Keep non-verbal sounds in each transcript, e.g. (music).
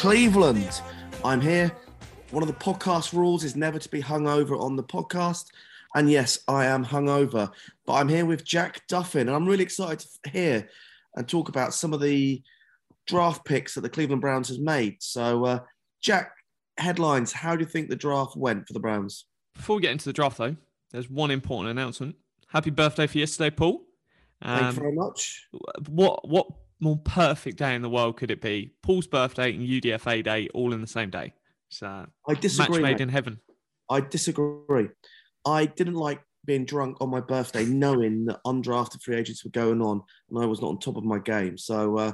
Cleveland. I'm here. One of the podcast rules is never to be hungover on the podcast. And yes, I am hungover, but I'm here with Jack Duffin, and I'm really excited to hear and talk about some of the draft picks that the Cleveland Browns has made. So, uh, Jack, headlines. How do you think the draft went for the Browns? Before we get into the draft, though, there's one important announcement. Happy birthday for yesterday, Paul. Thank Um, you very much. what what more perfect day in the world could it be? Paul's birthday and UDFA day all in the same day. So I match disagree. made mate. in heaven. I disagree. I didn't like being drunk on my birthday, knowing that undrafted free agents were going on, and I was not on top of my game. So uh,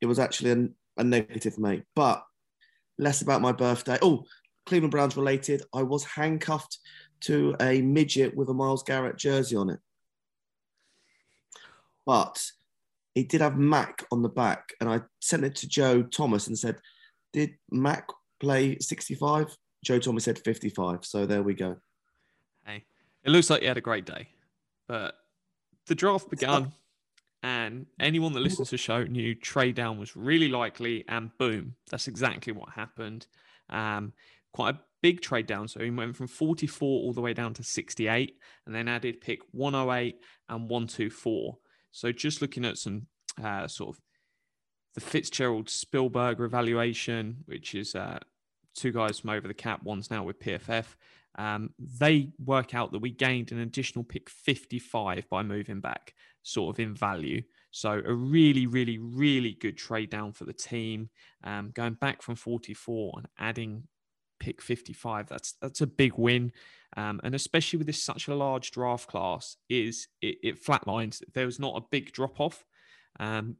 it was actually a, a negative, mate. But less about my birthday. Oh, Cleveland Browns related. I was handcuffed to a midget with a Myles Garrett jersey on it, but it did have Mack on the back, and I sent it to Joe Thomas and said, "Did Mack play 65?" Joe Thomas said 55. So there we go. Hey, it looks like you had a great day, but the draft began, and anyone that listens to the show knew trade down was really likely, and boom, that's exactly what happened. Um, quite a big trade down, so he went from 44 all the way down to 68, and then added pick 108 and 124. So just looking at some uh, sort of the Fitzgerald Spielberg evaluation, which is uh, two guys from over the cap, one's now with PFF um, they work out that we gained an additional pick 55 by moving back, sort of in value. So a really, really, really good trade down for the team. Um, going back from 44 and adding pick 55, that's that's a big win. Um, and especially with this such a large draft class, is it, it flatlines. There was not a big drop off. Um,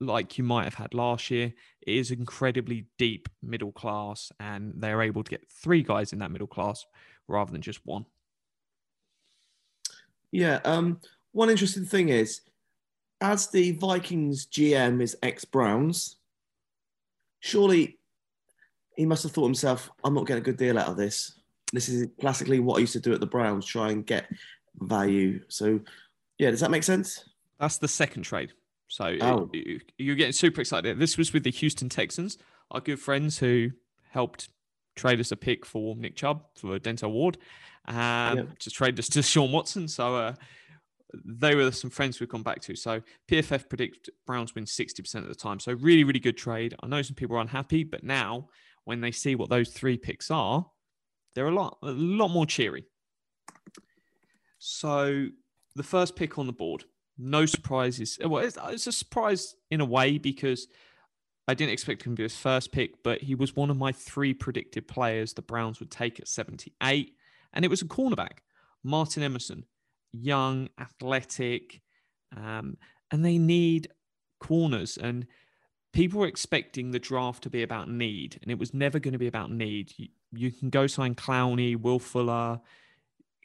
like you might have had last year. It is incredibly deep middle class, and they're able to get three guys in that middle class rather than just one. Yeah. Um, one interesting thing is, as the Vikings GM is ex Browns, surely he must have thought himself, I'm not getting a good deal out of this. This is classically what I used to do at the Browns, try and get value. So, yeah, does that make sense? That's the second trade. So Oh. you- you're getting super excited. This was with the Houston Texans, our good friends who helped trade us a pick for Nick Chubb for Denzel Ward, um, Yep. to trade us to Sean Watson. So uh, they were some friends we've gone back to. So PFF predict Browns win 60% of the time. So really, really good trade. I know some people are unhappy, but now when they see what those three picks are, they're a lot, a lot more cheery. So the first pick on the board, no surprises. Well, it's, it's a surprise in a way because I didn't expect him to be his first pick, but he was one of my three predicted players the Browns would take at 78. And it was a cornerback, Martin Emerson, young, athletic, um, and they need corners. And people were expecting the draft to be about need, and it was never going to be about need. You, you can go sign Clowney, Will Fuller,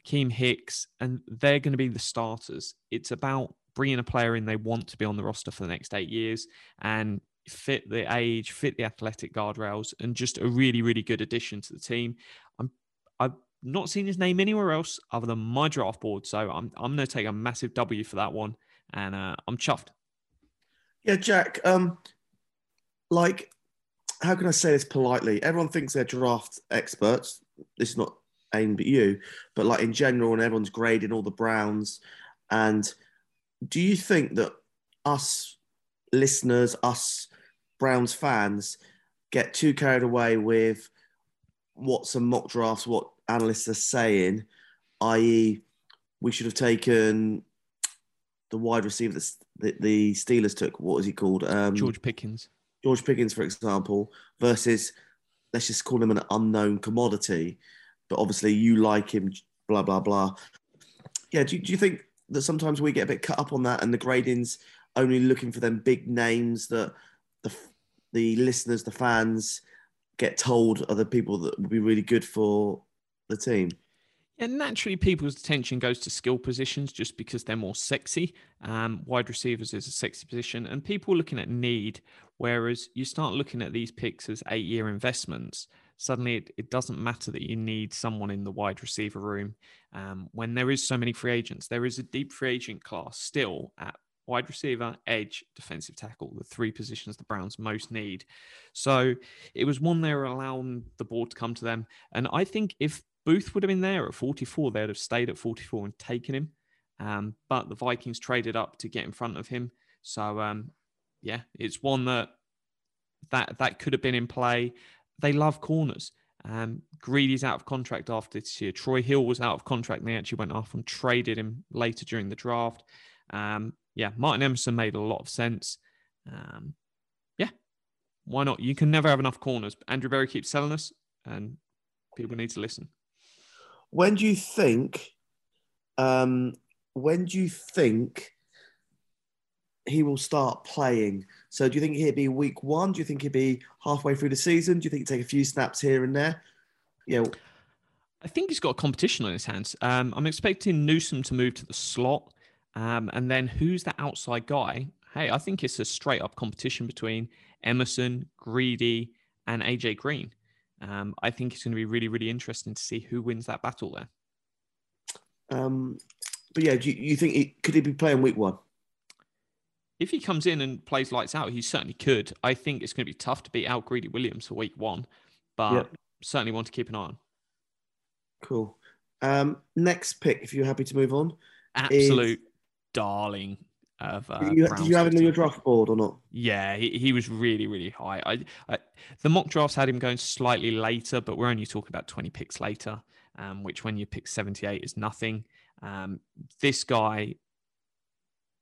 Keem Hicks, and they're going to be the starters. It's about bringing a player in they want to be on the roster for the next eight years and fit the age, fit the athletic guardrails, and just a really, really good addition to the team. I'm, I've not seen his name anywhere else other than my draft board, so I'm, I'm going to take a massive W for that one, and uh, I'm chuffed. Yeah, Jack. Um, like, how can I say this politely? Everyone thinks they're draft experts. This is not aimed at you, but like in general, and everyone's grading all the Browns. And do you think that us listeners, us Browns fans, get too carried away with what some mock drafts, what analysts are saying, i.e., we should have taken the wide receiver that the, Steelers took. What was he called? Um, George Pickens. George Pickens, for example, versus let's just call him an unknown commodity, but obviously you like him, blah blah blah. Yeah, do, do you think that sometimes we get a bit cut up on that, and the gradings only looking for them big names that the the listeners, the fans, get told are the people that would be really good for the team. Yeah, naturally, people's attention goes to skill positions just because they're more sexy. Um, wide receivers is a sexy position, and people are looking at need. Whereas you start looking at these picks as eight year investments, suddenly it, it, doesn't matter that you need someone in the wide receiver room um, when there is so many free agents. There is a deep free agent class still at wide receiver, edge, defensive tackle, the three positions the Browns most need. So it was one they were allowing the board to come to them. And I think if Booth would have been there at 44, they'd have stayed at 44 and taken him. Um, but the Vikings traded up to get in front of him. So um, yeah, it's one that that that could have been in play. They love corners. Um, Greedy's out of contract after this year. Troy Hill was out of contract, and they actually went off and traded him later during the draft. Um, yeah, Martin Emerson made a lot of sense. Um, yeah, why not? You can never have enough corners. Andrew Berry keeps selling us, and people need to listen. When do you think? Um, when do you think he will start playing? So, do you think he'll be week one? Do you think he'll be halfway through the season? Do you think he'll take a few snaps here and there? Yeah. I think he's got a competition on his hands. Um, I'm expecting Newsome to move to the slot. Um, and then who's the outside guy? Hey, I think it's a straight up competition between Emerson, Greedy, and AJ Green. Um, I think it's going to be really, really interesting to see who wins that battle there. Um, but yeah, do you, you think he, could he be playing week one? If he comes in and plays lights out, he certainly could. I think it's going to be tough to beat out Greedy Williams for week one, but yep. certainly want to keep an eye on. Cool. Um, next pick, if you're happy to move on. Absolute is darling of. Uh, did you, you have him on your draft board or not? Yeah, he, he was really really high. I, I, the mock drafts had him going slightly later, but we're only talking about twenty picks later, um, which when you pick seventy eight is nothing. Um, this guy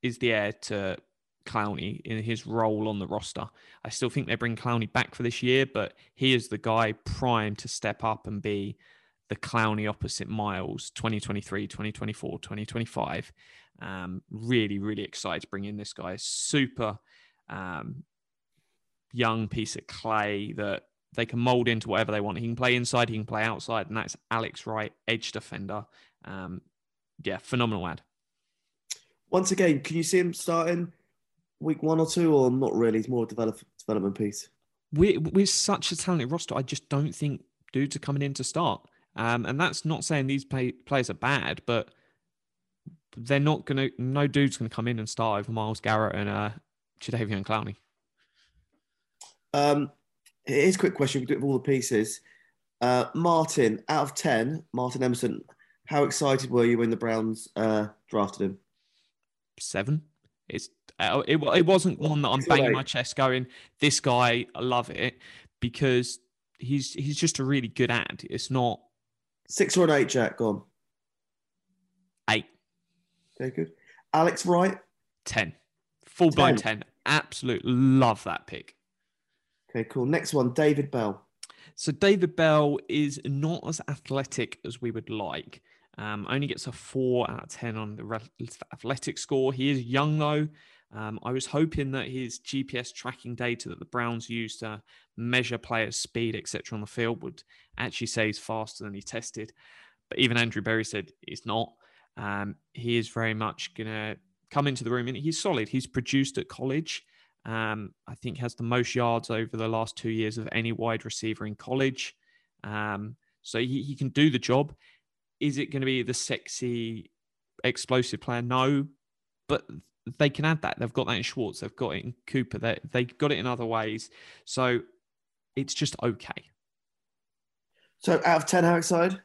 is the heir to Clowney in his role on the roster. I still think they bring Clowney back for this year, but he is the guy primed to step up and be the Clowney opposite Myles 2023, 2024, 2025. Um, really, really excited to bring in this guy. Super um, young piece of clay that they can mold into whatever they want. He can play inside, he can play outside, and that's Alex Wright, edge defender. Um, yeah, phenomenal ad. Once again, can you see him starting week one or two, or not really? It's more a develop, development piece. We're, we're such a talented roster. I just don't think dudes are coming in to start. Um, and that's not saying these play, players are bad, but they're not going to, no dude's going to come in and start over Myles Garrett and uh, Jadeveon Clowney. Um, here's a quick question. We do it with all the pieces. Uh, Martin, out of 10, Martin Emerson, how excited were you when the Browns uh, drafted him? Seven. It's uh, it, it wasn't one that I'm banging my chest going, this guy, I love it because he's he's just a really good ad. It's not six or an eight, Jack. Gone. Eight. Okay, good. Alex Wright? 10. Full blown 10. 10. Absolute love that pick. Okay, cool. Next one, David Bell. So David Bell is not as athletic as we would like. Um, only gets a four out of 10 on the athletic score. He is young though. Um, I was hoping that his GPS tracking data that the Browns use to measure players' speed, etc., on the field would actually say he's faster than he tested. But even Andrew Berry said it's not. Um, he is very much going to come into the room and he's solid. He's produced at college. Um, I think has the most yards over the last two years of any wide receiver in college. Um, so he, he can do the job. Is it going to be the sexy, explosive player? No, but they can add that. They've got that in Schwartz. They've got it in Cooper. They they got it in other ways. So it's just okay. So out of ten, how excited?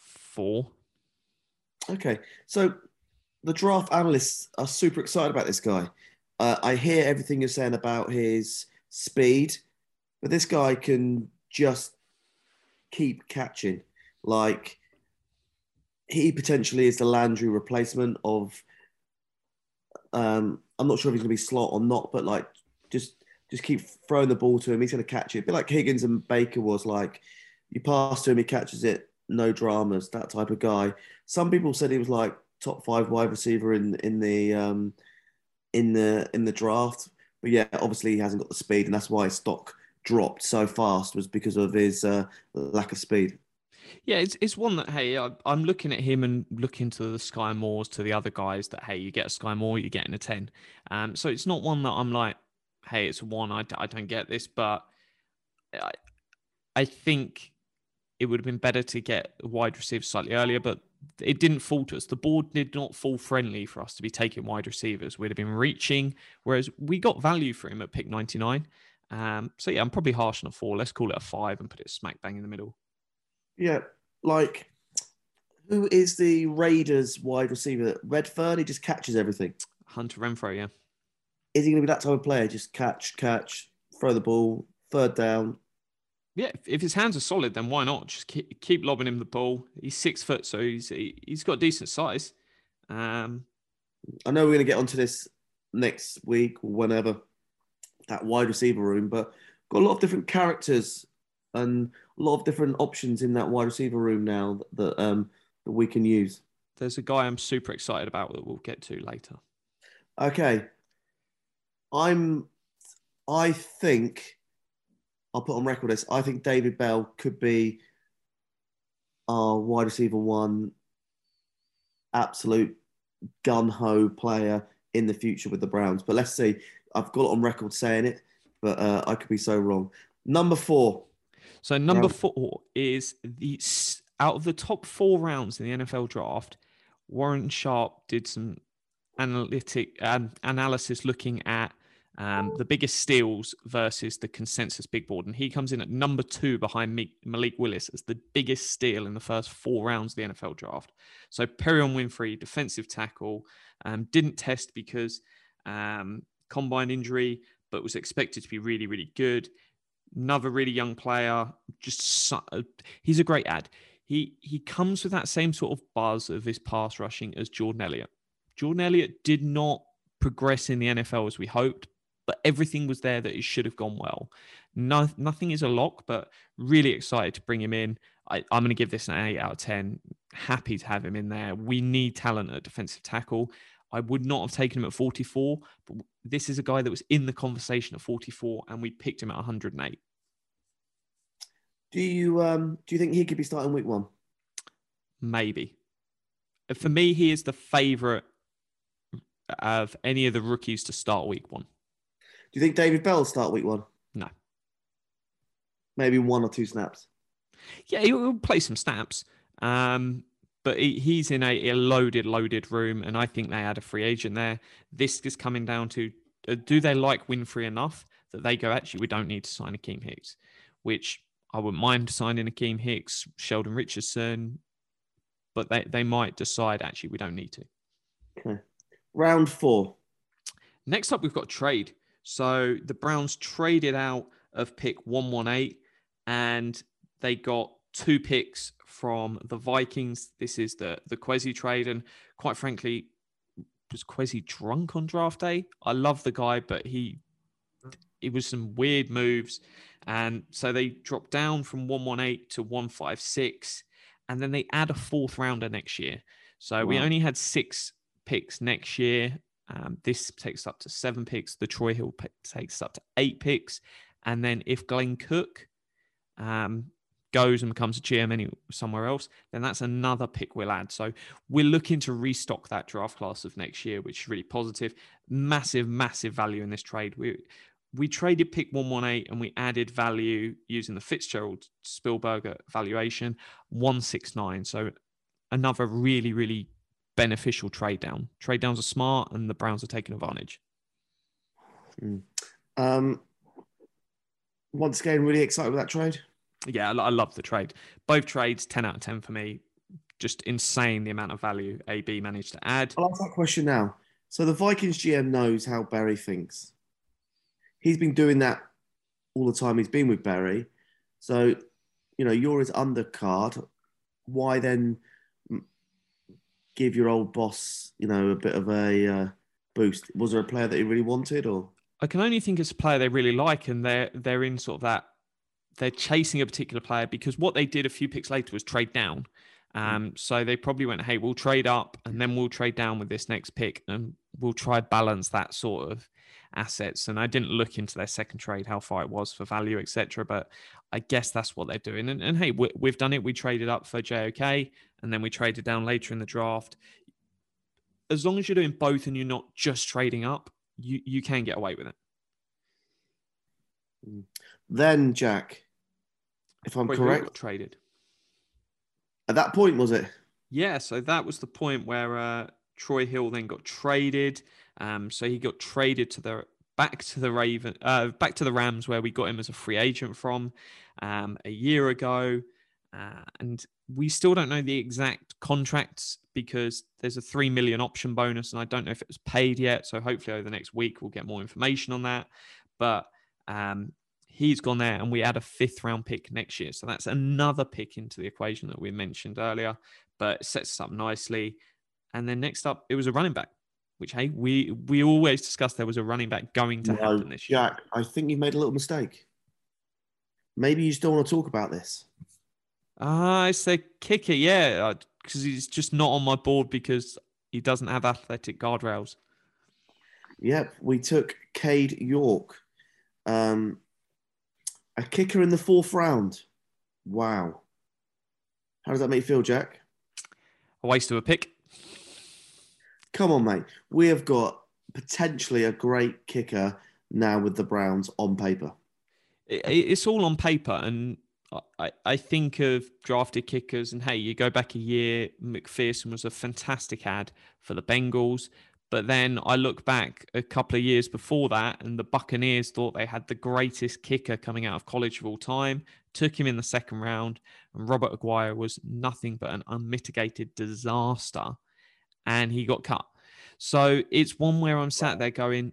Four. Okay, so the draft analysts are super excited about this guy. Uh, I hear everything you're saying about his speed, but this guy can just keep catching. Like he potentially is the Landry replacement of. Um, I'm not sure if he's going to be slot or not, but like just just keep throwing the ball to him. He's going to catch it. A bit like Higgins and Baker was like, you pass to him, he catches it, no dramas, that type of guy. Some people said he was like top five wide receiver in in the um, in the in the draft. But yeah, obviously he hasn't got the speed, and that's why his stock dropped so fast was because of his uh, lack of speed. Yeah, it's it's one that hey, I'm looking at him and looking to the Skyy Moores to the other guys that hey, you get a Skyy Moore, you're getting a ten. Um, so it's not one that I'm like, hey, it's one. I, I don't get this, but I I think it would have been better to get a wide receiver slightly earlier, but it didn't fall to us. The board did not fall friendly for us to be taking wide receivers. We'd have been reaching, whereas we got value for him at pick 99. Um, so yeah, I'm probably harsh on a four. Let's call it a five and put it smack bang in the middle. Yeah, like who is the Raiders wide receiver? Redfern, he just catches everything. Hunter Renfrow, yeah. Is he going to be that type of player? Just catch, catch, throw the ball, third down. Yeah, if, if his hands are solid, then why not? Just keep, keep lobbing him the ball. He's six foot, so he's he, he's got decent size. Um, I know we're going to get onto this next week or whenever that wide receiver room, but got a lot of different characters and a lot of different options in that wide receiver room now that um, that we can use. there's a guy I'm super excited about that we'll get to later. Okay, I'm. I think I'll put on record this. I think David Bell could be our wide receiver one, absolute gun ho player in the future with the Browns. But let's see. I've got it on record saying it, but uh, I could be so wrong. Number four. So number Round- four is the out of the top four rounds in the NFL draft. Warren Sharp did some analytic um, analysis looking at um, the biggest steals versus the consensus big board, and he comes in at number two behind Malik Willis as the biggest steal in the first four rounds of the NFL draft. So Perrion Winfrey, defensive tackle, um, didn't test because um, combine injury, but was expected to be really, really good. Another really young player, just uh, he's a great ad. He he comes with that same sort of buzz of his pass rushing as Jordan Elliott. Jordan Elliott did not progress in the NFL as we hoped, but everything was there that it should have gone well. No, nothing is a lock, but really excited to bring him in. I, I'm going to give this an 8 out of 10. Happy to have him in there. We need talent at defensive tackle. I would not have taken him at 44, but this is a guy that was in the conversation at 44, and we picked him at 108. Do you um do you think he could be starting week one? Maybe. Uh, For me, he is the favourite of any of the rookies to start week one. Do you think David Bell will start week one? No. Maybe one or two snaps. Yeah, he'll play some snaps. Um, but he, he's in a, a loaded, loaded room, and I think they had a free agent there. This is coming down to uh, do they like Winfrey enough that they go, actually, we don't need to sign Akeem Hicks, which I wouldn't mind signing Akeem Hicks, Sheldon Richardson, but they, they might decide, actually, we don't need to. Okay. Round four. Next up, we've got trade. So the Browns traded out of pick 118 and they got two picks from the Vikings. This is the the Kwesi trade, and quite frankly, was Kwesi drunk on draft day? I love the guy, but he it was some weird moves, and so they dropped down from one one eight to one five six, and then they add a fourth rounder next year. So we only had six picks next year. Um, this takes up to seven picks. The Troy Hill pick takes up to eight picks, and then if Glenn Cook um, goes and becomes a GM somewhere else, then that's another pick we'll add. So we're looking to restock that draft class of next year, which is really positive. Massive, massive value in this trade. We we traded pick 118 and we added value using the Fitzgerald Spielberger valuation 169. So another really, really beneficial trade down. Trade downs are smart and the Browns are taking advantage. Um, once again, really excited with that trade. Yeah, I, I love the trade. Both trades, 10 out of 10 for me. Just insane the amount of value AB managed to add. I'll ask that question now. So the Vikings GM knows how Berry thinks. He's been doing that all the time he's been with Berry. So, you know, you're his undercard. Why then mm, give your old boss, you know, a bit of a uh, boost? Was there a player that he really wanted, or? I can only think it's a player they really like, and they're they're in sort of that they're chasing a particular player because what they did a few picks later was trade down, Um, so they probably went, hey, we'll trade up and then we'll trade down with this next pick and we'll try balance that sort of assets. And I didn't look into their second trade, how far it was for value, etc. But I guess that's what they're doing. And, and hey, we, we've done it. We traded up for JOK and then we traded down later in the draft. As long as you're doing both and you're not just trading up, you, you can get away with it. Then, Jack, if I'm Wait, correct, traded. at that point, was it? Yeah, so that was the point where uh, Troy Hill then got traded. Um, so he got traded to the back to the Raven, uh, back to the Rams, where we got him as a free agent from um, a year ago. Uh, and we still don't know the exact contracts because there's a three million option bonus, and I don't know if it was paid yet. So hopefully over the next week we'll get more information on that. But um, he's gone there, and we add a fifth round pick next year. So that's another pick into the equation that we mentioned earlier. But it sets us up nicely. And then next up, it was a running back, which hey, we we always discussed there was a running back going to No, happen this year. Jack, I think you've made a little mistake. Maybe you still want to talk about this. Ah, it's the kicker, yeah, because he's just not on my board because he doesn't have athletic guardrails. Yep, we took Cade York, um, a kicker in the fourth round. Wow. How does that make you feel, Jack? A waste of a pick. Come on, mate. We have got potentially a great kicker now with the Browns on paper. it, it- it's all on paper and I, I think of drafted kickers and hey you go back a year mcpherson was a fantastic ad for the bengals but then i look back a couple of years before that and the buccaneers thought they had the greatest kicker coming out of college of all time took him in the second round and Roberto Aguayo was nothing but an unmitigated disaster and he got cut so it's one where i'm sat there going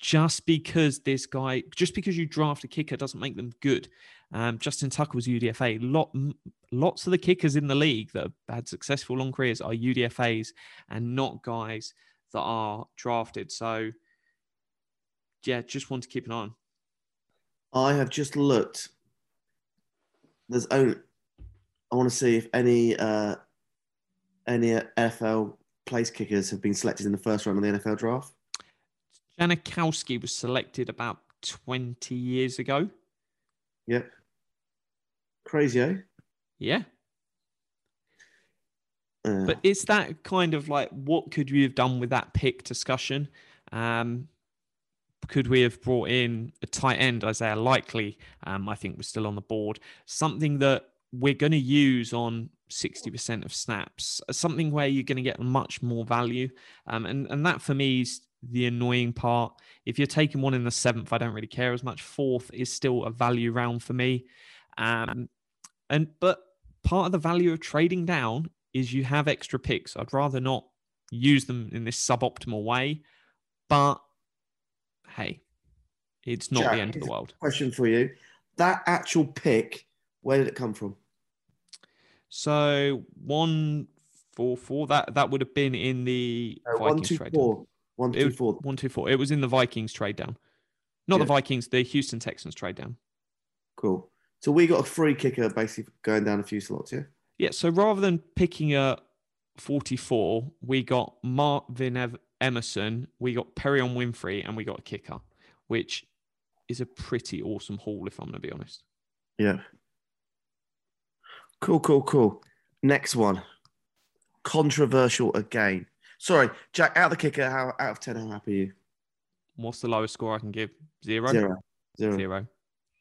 just because this guy, just because you draft a kicker doesn't make them good. Um, Justin Tucker was UDFA. Lot, lots of the kickers in the league that have had successful long careers are UDFAs and not guys that are drafted. So, yeah, just want to keep an eye on. I have just looked. There's only. I want to see if any uh, any NFL place kickers have been selected in the first round of the NFL draft. Janikowski was selected about 20 years ago. Yep. Crazy, eh? Yeah. Uh, But it's that kind of like, what could we have done with that pick discussion? Um, could we have brought in a tight end, Isaiah Likely? Um, I think was still on the board. Something that we're going to use on 60% of snaps, uh, something where you're going to get much more value. Um, and, and that for me is the annoying part. If you're taking one in the seventh, I don't really care as much. Fourth is still a value round for me. Um, and but part of the value of trading down is you have extra picks. I'd rather not use them in this suboptimal way, but hey, it's not Jack, the end of the world. question for you: That actual pick, where did it come from? So one four four that that would have been in the Uh, one Vikings two trade down. four. One It two was- four. One two four. It was in the Vikings trade down, not the Vikings, the Houston Texans trade down. Cool. So we got a free kicker basically going down a few slots, yeah. Yeah. So rather than picking a 44, we got Marvin Ev- Emerson, we got Perrion Winfrey, and we got a kicker, which is a pretty awesome haul, if I'm going to be honest. Yeah. Cool, cool, cool. Next one. Controversial again. Sorry, Jack, out of the kicker, how out of ten, how happy are you? What's the lowest score I can give? Zero. Zero. Zero. Zero.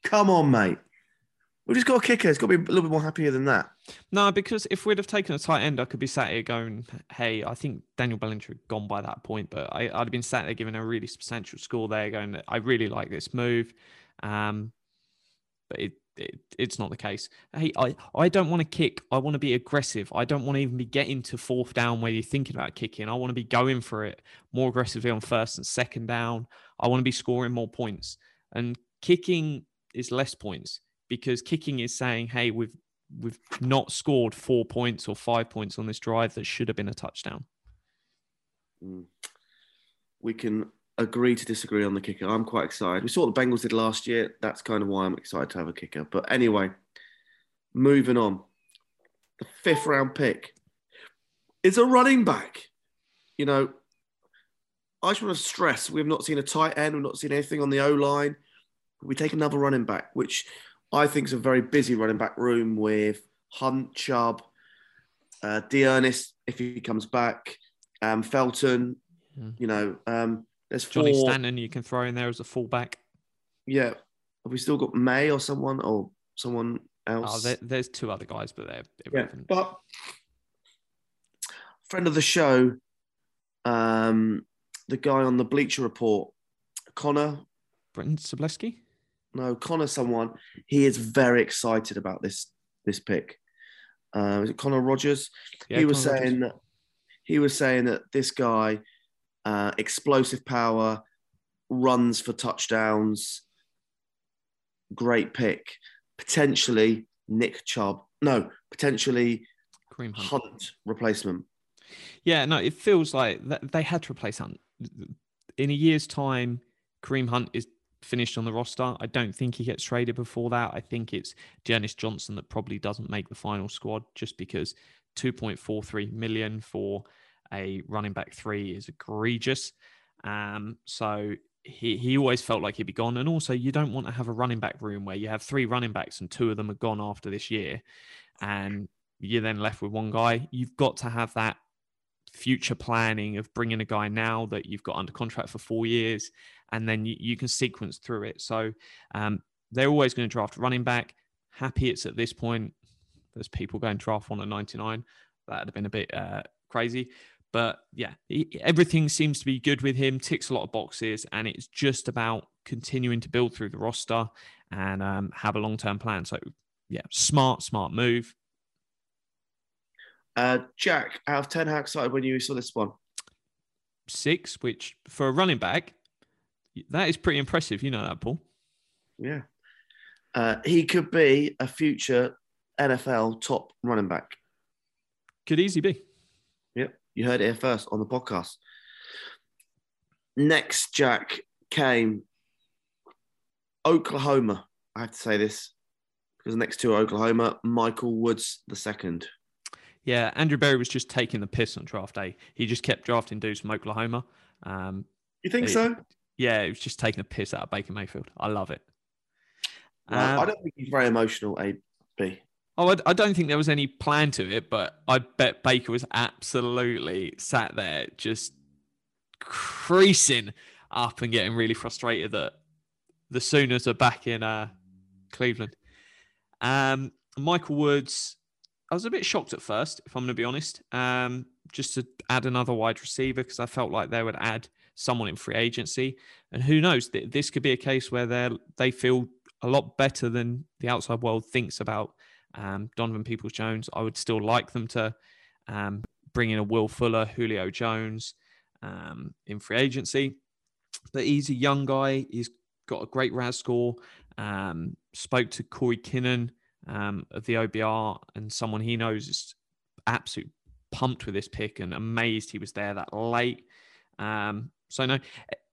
Come on, mate. We've just got a kicker. It's got to be a little bit more happier than that. No, because if we'd have taken a tight end, I could be sat here going, "Hey, I think Daniel Bellinger had gone by that point," but I, I'd have been sat there giving a really substantial score there, going, "I really like this move," um, but it, it it's not the case. Hey, I I don't want to kick. I want to be aggressive. I don't want to even be getting to fourth down where you're thinking about kicking. I want to be going for it more aggressively on first and second down. I want to be scoring more points, and kicking is less points because kicking is saying, "Hey, we've we've not scored four points or five points on this drive that should have been a touchdown." Mm. We can agree to disagree on the kicker. I'm quite excited. We saw what the Bengals did last year. That's kind of why I'm excited to have a kicker. But anyway, moving on. the fifth round pick, is a running back. You know, I just want to stress we've not seen a tight end, we've not seen anything on the O line. We take another running back, which I think is a very busy running back room with Hunt, Chubb, uh, D'Ernest if he comes back, um, Felton. You know, um, there's Johnny four. Stanton, you can throw in there as a fullback. Yeah, have we still got May or someone or someone Oh, else? there, there's two other guys, but they're Yeah, but friend of the show, um, the guy on the Bleacher Report, Connor. Brenton Sobleski? No, Connor. Someone. He is very excited about this this pick. Uh, is it Connor Rogers? Yeah, he was Connor Rogers. saying that he was saying that this guy, uh, explosive power, runs for touchdowns. Great pick. Potentially Nick Chubb. No, potentially Kareem Hunt. Hunt replacement. Yeah, no, it feels like they had to replace Hunt. In a year's time, Kareem Hunt is finished on the roster. I don't think he gets traded before that. I think it's D'Ernest Johnson that probably doesn't make the final squad just because 2.43 million for a running back three is egregious. Um, so he, he always felt like he'd be gone. And also, you don't want to have a running back room where you have three running backs and two of them are gone after this year. And you're then left with one guy. You've got to have that future planning of bringing a guy now that you've got under contract for four years, and then you, you can sequence through it. So um, they're always going to draft a running back. Happy it's at this point. There's people going draft one at 99. That'd have been a bit uh, crazy. But yeah, he, everything seems to be good with him, ticks a lot of boxes, and it's just about continuing to build through the roster and um, have a long term plan. So, yeah, smart, smart move. Uh, Jack, out of 10, how excited when you saw this one? Six, which for a running back, that is pretty impressive. You know that, Paul. Yeah. Uh, he could be a future NFL top running back. Could easily be. You heard it here first on the podcast. Next, Jack came Oklahoma. I have to say this because the next to Oklahoma, Michael Woods the second. Yeah, Andrew Berry was just taking the piss on draft day. He just kept drafting dudes from Oklahoma. Um, You think Hey, so? yeah, it was just taking a piss out of Baker Mayfield. I love it. Um, I don't think he's very emotional, AB. Oh, I, I don't think there was any plan to it, but I bet Baker was absolutely sat there just creasing up and getting really frustrated that the Sooners are back in uh, Cleveland. Um, Michael Woods, I was a bit shocked at first, if I'm going to be honest, um, just to add another wide receiver because I felt like they would add someone in free agency. And who knows, th- this could be a case where they they feel a lot better than the outside world thinks about um, Donovan Peoples Jones. I would still like them to um, bring in a Will Fuller, Julio Jones um, in free agency. But he's a young guy. He's got a great RAS score. Um, spoke to Corey Kinnan um, of the OBR and someone he knows is absolutely pumped with this pick and amazed he was there that late. Um, so no,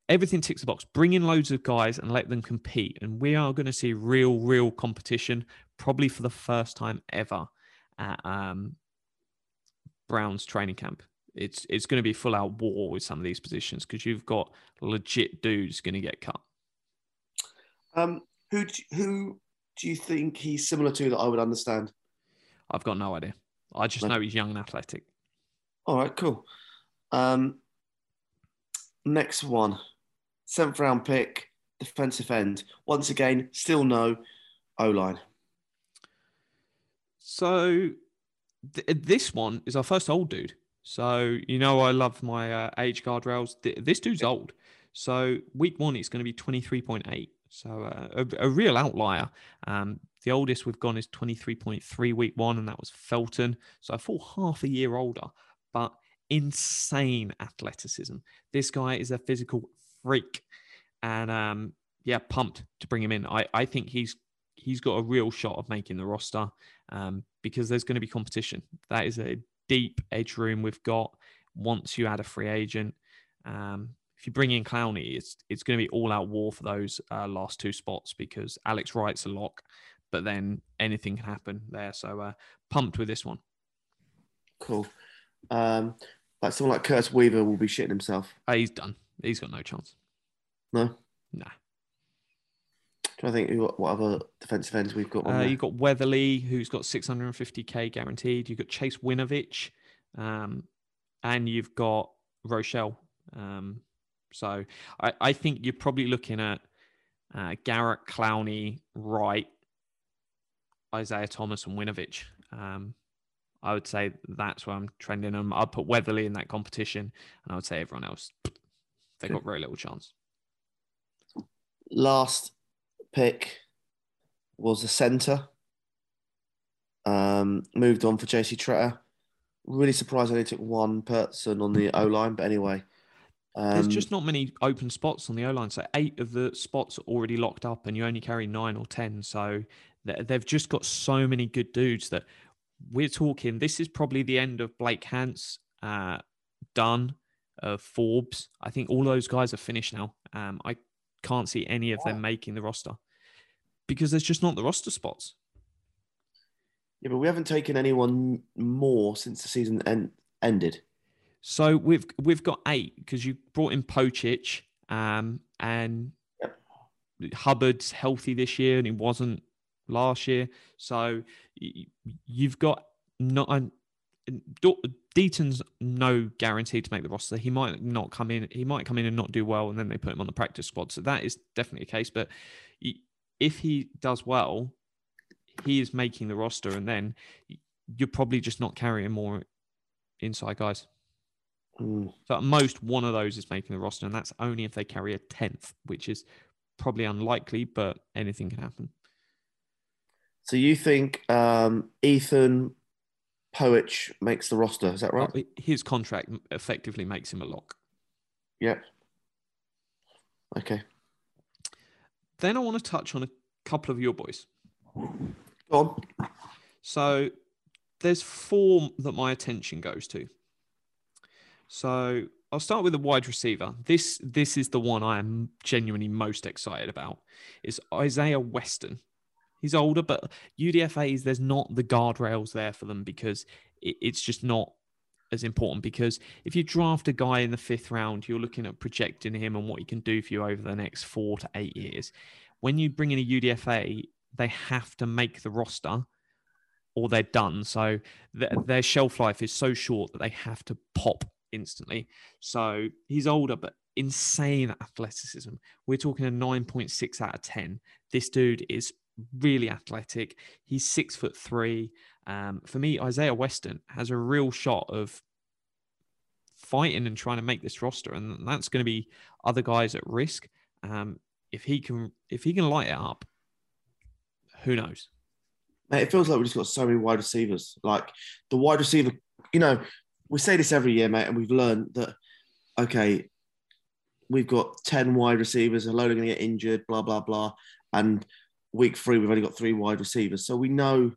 everything ticks the box. Bring in loads of guys and let them compete, and we are going to see real, real competition probably for the first time ever at um, Browns training camp. It's it's going to be full out war with some of these positions because you've got legit dudes going to get cut. Um, who do, who do you think he's similar to that I would understand? I've got no idea. I just No. know he's young and athletic. All right, cool. Um, next one, seventh round pick, defensive end. Once again, still no O line. So th- this one is our first old dude. So you know I love my uh, age guardrails. Th- this dude's old. So week one it's going to be twenty three point eight. So uh, a, a real outlier. Um, the oldest we've gone is twenty three point three week one, and that was Felton. So a full half a year older, but insane athleticism. This guy is a physical freak, and um, yeah, pumped to bring him in. I I think he's he's got a real shot of making the roster um, because there's going to be competition. That is a deep edge room we've got. Once you add a free agent, um, if you bring in Clowney, it's it's going to be all out war for those uh, last two spots because Alex Wright's a lock, but then anything can happen there. So uh, pumped with this one. Cool. Um, like someone like Curtis Weaver will be shitting himself. Uh, he's done. He's got no chance. No. Nah. Trying to think who, what other defensive ends we've got on Uh, you've got Weatherly, who's got 650k guaranteed. You've got Chase Winovich, um, and you've got Rochell. Um, so I, I think you're probably looking at uh, Garrett, Clowney, Wright, Isaiah Thomas, and Winovich. Um, I would say that's where I'm trending them. I'd put Weatherly in that competition, and I would say everyone else, they got very little chance. Last pick was the centre. Um, moved on for JC Tretter. Really surprised I only took one person on the O line, but anyway. There's Um, just not many open spots on the O line. So eight of the spots are already locked up, and you only carry nine or ten. So they- they've just got so many good dudes that we're talking. This is probably the end of Blake Hance, uh, Dunn, uh, Forbes. I think all those guys are finished now. Um, I can't see any of them making the roster because there's just not the roster spots. yeah, but we haven't taken anyone more since the season en- ended. So we've we've got eight because you brought in Pocic, um, and Hubbard's healthy this year and he wasn't last year. So you've got not an Deaton's no guarantee to make the roster. He might not come in. He might come in and not do well, and then they put him on the practice squad. So that is definitely a case. But if he does well, he is making the roster, and then you're probably just not carrying more inside guys. Mm. So at most, one of those is making the roster, and that's only if they carry a tenth, which is probably unlikely, but anything can happen. So you think um, Ethan Pocic makes the roster? Is that right? Uh, His contract effectively makes him a lock. Yep. Okay. Then I want to touch on a couple of your boys. Go on. So there's four that my attention goes to. So I'll start with the wide receiver. This this is the one I am genuinely most excited about. Is Isaiah Weston. He's older, but UDFA's there's not the guardrails there for them because it, it's just not as important. Because if you draft a guy in the fifth round, you're looking at projecting him and what he can do for you over the next four to eight years. When you bring in a UDFA, they have to make the roster or they're done. So th- their shelf life is so short that they have to pop instantly. So he's older, but insane athleticism. We're talking a 9.6 out of 10. This dude is really athletic. He's six foot three. Um, for me, Isaiah Weston has a real shot of fighting and trying to make this roster, and that's going to be other guys at risk. Um, if he can, if he can light it up, who knows? Mate, it feels like we've just got so many wide receivers. Like the wide receiver, you know, we say this every year, mate, and we've learned that, okay, we've got 10 wide receivers, a load of them are going to get injured, blah, blah, blah. And week three, we've only got three wide receivers. So we know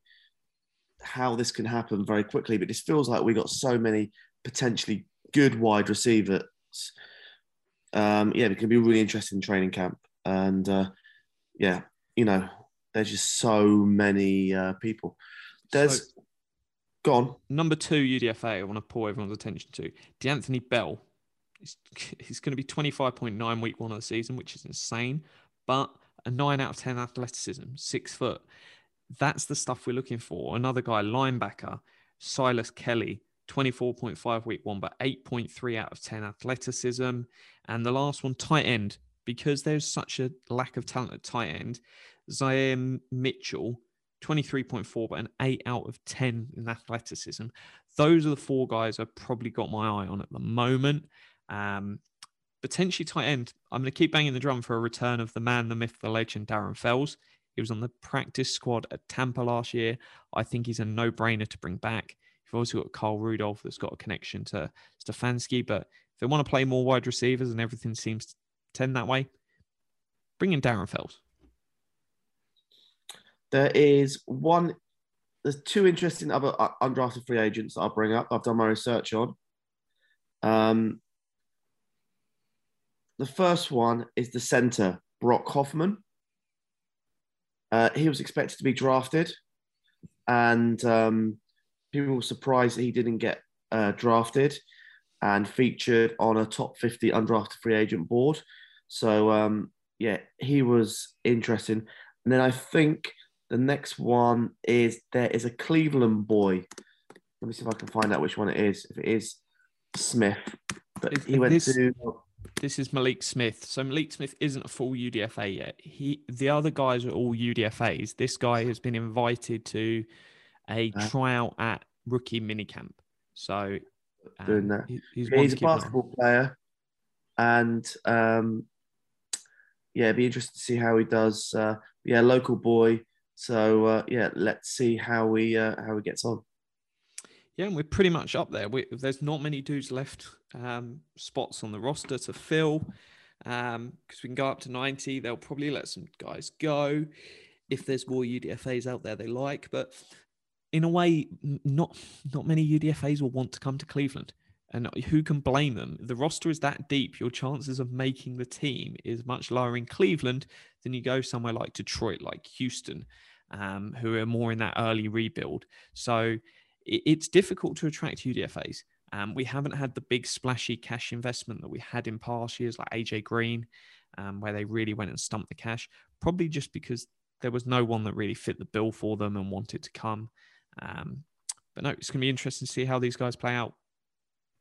how this can happen very quickly, but this feels like we got so many potentially good wide receivers. Um, yeah, it can be really interesting in training camp. And uh, yeah, you know, there's just so many uh, people. There's So- gone. Number two UDFA, I want to pull everyone's attention to D'Anthony Bell. (laughs) He's, he's going to be 25.9 week one of the season, which is insane, but a nine out of 10 athleticism, six foot. That's the stuff we're looking for. Another guy, linebacker, Silas Kelly, 24.5 week one, but 8.3 out of 10 athleticism. And the last one, tight end, because there's such a lack of talent at tight end. Zaire Mitchell, 23.4, but an 8 out of 10 in athleticism. Those are the four guys I've probably got my eye on at the moment. Um, potentially tight end. I'm going to keep banging the drum for a return of the man, the myth, the legend, Darren Fells. He was on the practice squad at Tampa last year. I think he's a no brainer to bring back. You've also got Kyle Rudolph that's got a connection to Stefanski, but if they want to play more wide receivers and everything seems to tend that way, bring in Darren Fells. There is one. There's two interesting other uh, undrafted free agents that I'll bring up. I've done my research on. Um, the first one is the center Brock Hoffman. Uh, he was expected to be drafted, and um, people were surprised that he didn't get uh, drafted and featured on a top 50 undrafted free agent board. So, um, yeah, he was interesting. And then I think the next one is there is a Cleveland boy. Let me see if I can find out which one it is. If it is Smith, but he went this- to This is Malik Smith. So Malik Smith isn't a full UDFA yet. He the other guys are all UDFAs. This guy has been invited to a Uh. tryout at rookie minicamp. So Doing um, that. he- he's, Yeah, he's a eye on. basketball player, and um, yeah, it'd be interesting to see how he does. Uh, yeah, local boy. So uh, yeah, let's see how we uh, how he gets on. Yeah, and we're pretty much up there. We, there's not many dudes left um, spots on the roster to fill because we can go up to 90. They'll probably let some guys go if there's more UDFAs out there they like. But in a way, not not many UDFAs will want to come to Cleveland. And who can blame them? The roster is that deep. Your chances of making the team is much lower in Cleveland than you go somewhere like Detroit, like Houston, um, who are more in that early rebuild. So it's difficult to attract UDFAs. Um, we haven't had the big splashy cash investment that we had in past years, like AJ Green, um, where they really went and stumped the cash. Probably just because there was no one that really fit the bill for them and wanted to come. Um, but no, it's going to be interesting to see how these guys play out.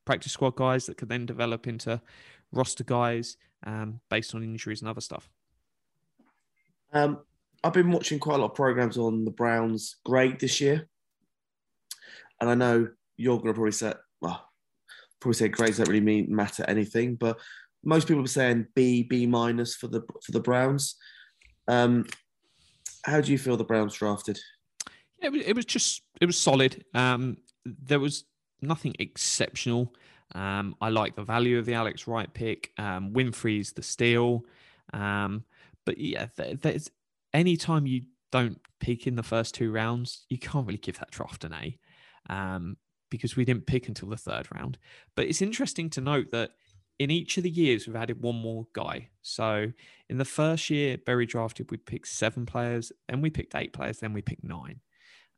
Practice squad guys that could then develop into roster guys um, based on injuries and other stuff. Um, I've been watching quite a lot of programs on the Browns' grade this year, and I know you're going to probably say, well, probably say grades don't really mean matter anything, but most people are saying B, B minus for the for the Browns. Um, how do you feel the Browns drafted? It was, it was just it was solid. Um, there was nothing exceptional. Um, I like the value of the Alex Wright pick. Um, Winfrey's the steal. Um, but yeah, there, there's anytime you don't pick in the first two rounds, you can't really give that draft an A. Um, because we didn't pick until the third round. But it's interesting to note that in each of the years we've added one more guy. So in the first year Berry drafted, we picked seven players, then we picked eight players, then we picked nine.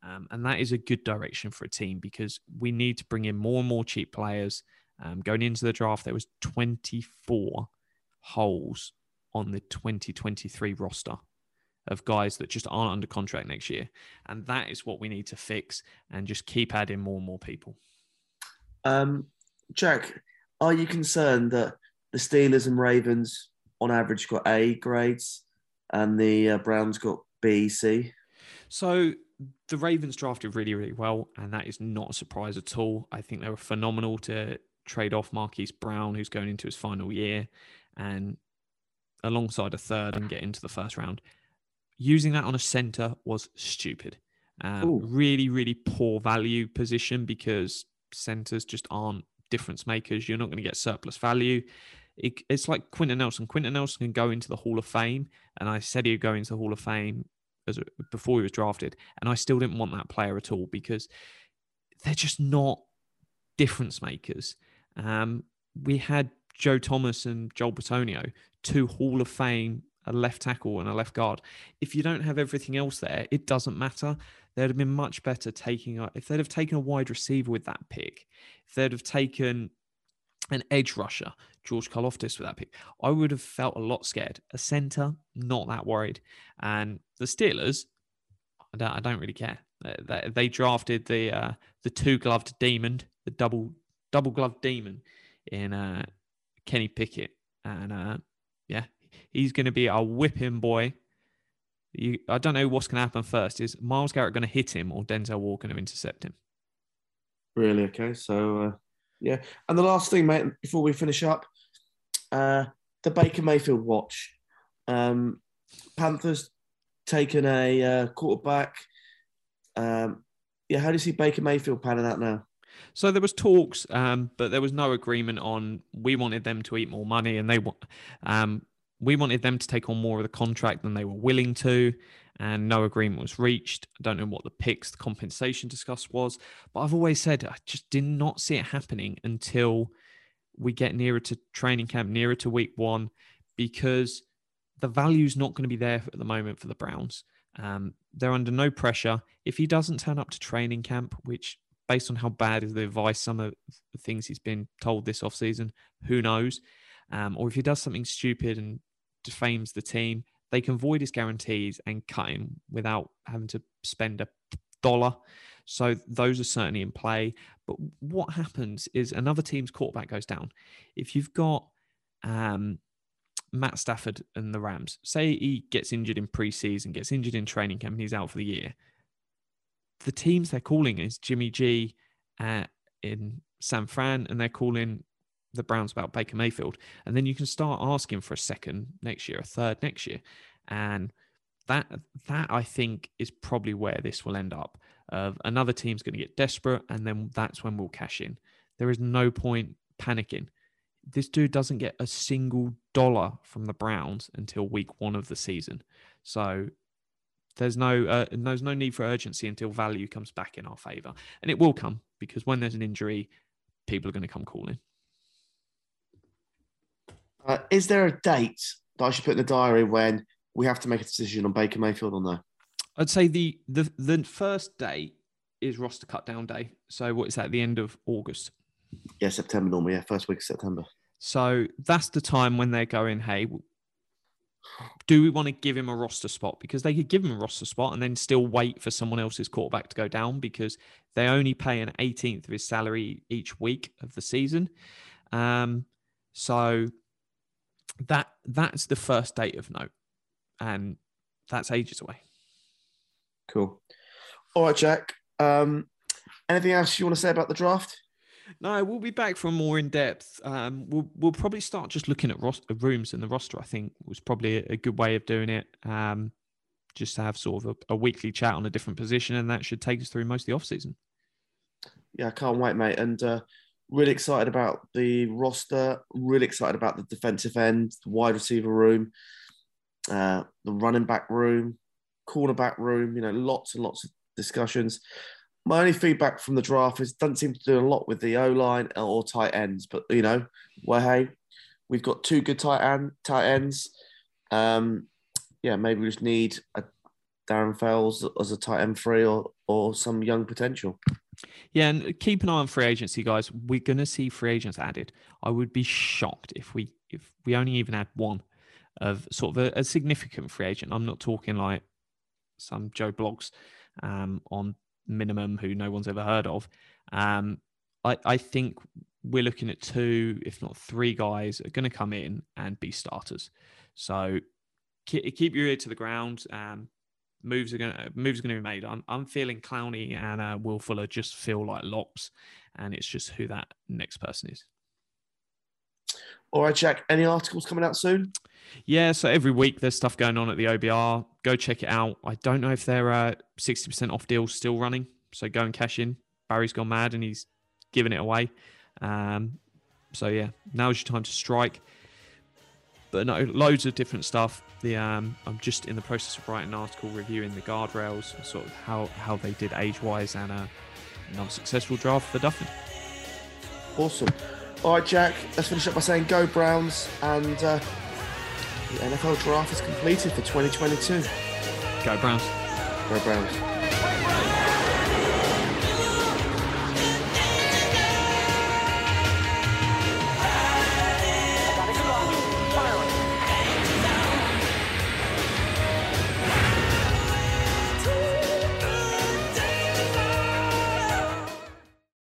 Um, and that is a good direction for a team because we need to bring in more and more cheap players. Um, going into the draft, there was 24 holes on the 2023 roster of guys that just aren't under contract next year. And that is what we need to fix and just keep adding more and more people. Um, Jack, are you concerned that the Steelers and Ravens, on average, got A grades, and the uh, Browns got B, C? So the Ravens drafted really, really well, and that is not a surprise at all. I think they were phenomenal to trade off Marquise Brown, who's going into his final year, and alongside a third and get into the first round. Using that on a center was stupid. Um, really, really poor value position because centers just aren't difference makers. You're not going to get surplus value. It, it's like Quenton Nelson. Quenton Nelson can go into the Hall of Fame, and I said he'd go into the Hall of Fame as a, before he was drafted, and I still didn't want that player at all because they're just not difference makers. Um, we had Joe Thomas and Joel Bitonio, two Hall of Fame, a left tackle and a left guard. If you don't have everything else there, it doesn't matter. They'd have been much better taking a, if they'd have taken a wide receiver with that pick, if they'd have taken an edge rusher, George Karlaftis with that pick, I would have felt a lot scared. A center, not that worried. And the Steelers, I don't, I don't really care. They, they, drafted the uh, the two gloved demon, the double double gloved demon in uh, Kenny Pickett, and uh, yeah, he's going to be a whipping boy. You, I don't know what's going to happen first. Is Myles Garrett going to hit him or Denzel Ward going to intercept him? Really? Okay. So, uh, yeah. And the last thing, mate, before we finish up, uh, the Baker Mayfield watch. Um, Panthers taken a uh, quarterback. Um, yeah, how do you see Baker Mayfield panning out now? So there was talks, um, but there was no agreement on. We wanted them to eat more money, and they want. Um, we wanted them to take on more of the contract than they were willing to, and no agreement was reached. I don't know what the picks, the compensation discussed was, but I've always said I just did not see it happening until we get nearer to training camp, nearer to week one, because the value's not going to be there at the moment for the Browns. Um, they're under no pressure. If he doesn't turn up to training camp, which based on how bad is the advice, some of the things he's been told this offseason, who knows? Um, or if he does something stupid and defames the team, they can void his guarantees and cut him without having to spend a dollar. So those are certainly in play. But what happens is another team's quarterback goes down. If you've got um, Matt Stafford and the Rams, say he gets injured in preseason, gets injured in training camp, and he's out for the year. The teams they're calling is Jimmy G uh, in San Fran, and they're calling the Browns about Baker Mayfield. And then you can start asking for a second next year, a third next year. And that that I think is probably where this will end up. Uh, another team's going to get desperate, and then that's when we'll cash in. There is no point panicking. This dude doesn't get a single dollar from the Browns until week one of the season, so there's no uh, there's no need for urgency until value comes back in our favor, and it will come because when there's an injury, people are going to come calling. Uh, is there a date that I should put in the diary when we have to make a decision on Baker Mayfield or no? I'd say the the the first day is roster cut down day. So what is that? The end of August. Yeah, September normally. Yeah, first week of September. So that's the time when they're going, hey, do we want to give him a roster spot? Because they could give him a roster spot and then still wait for someone else's quarterback to go down because they only pay an 18th of his salary each week of the season. Um, so that that's the first date of note, and that's ages away. Cool. All right, Jack. Um, anything else you want to say about the draft? No, we'll be back for more in depth. Um, we'll we'll probably start just looking at roster, rooms in the roster. I think was probably a, a good way of doing it. Um, just to have sort of a, a, weekly chat on a different position, and that should take us through most of the off season. Yeah, I can't wait, mate. And uh, really excited about the roster. Really excited about the defensive end, the wide receiver room, uh, the running back room, cornerback room. You know, lots and lots of discussions. My only feedback from the draft is doesn't seem to do a lot with the O line or tight ends, but you know, well, hey, we've got two good tight end tight ends. Um, yeah, maybe we just need a Darren Fells as a tight end free or or some young potential. Yeah, and keep an eye on free agency, guys. We're going to see free agents added. I would be shocked if we if we only even had one of sort of a, a significant free agent. I'm not talking like some Joe Blogs um, on minimum who no one's ever heard of. Um, I, I think we're looking at two, if not three guys are going to come in and be starters. So keep, keep your ear to the ground. Um, moves are going to moves are going to be made. I'm I'm feeling Clowney and uh, Will Fuller just feel like locks, and it's just who that next person is. All right, Jack. Any articles coming out soon? Yeah, so every week there's stuff going on at the OBR. Go check it out. I don't know if there are sixty percent off deals still running, so go and cash in. Barry's gone mad and he's giving it away. Um, so yeah, now's your time to strike but no, loads of different stuff. The um, I'm just in the process of writing an article reviewing the guardrails, sort of how how they did age wise and a non-successful draft for Duffin. Awesome. All right, Jack. Let's finish up by saying go Browns, and uh, the NFL draft is completed for 2022. Go Browns. Go Browns.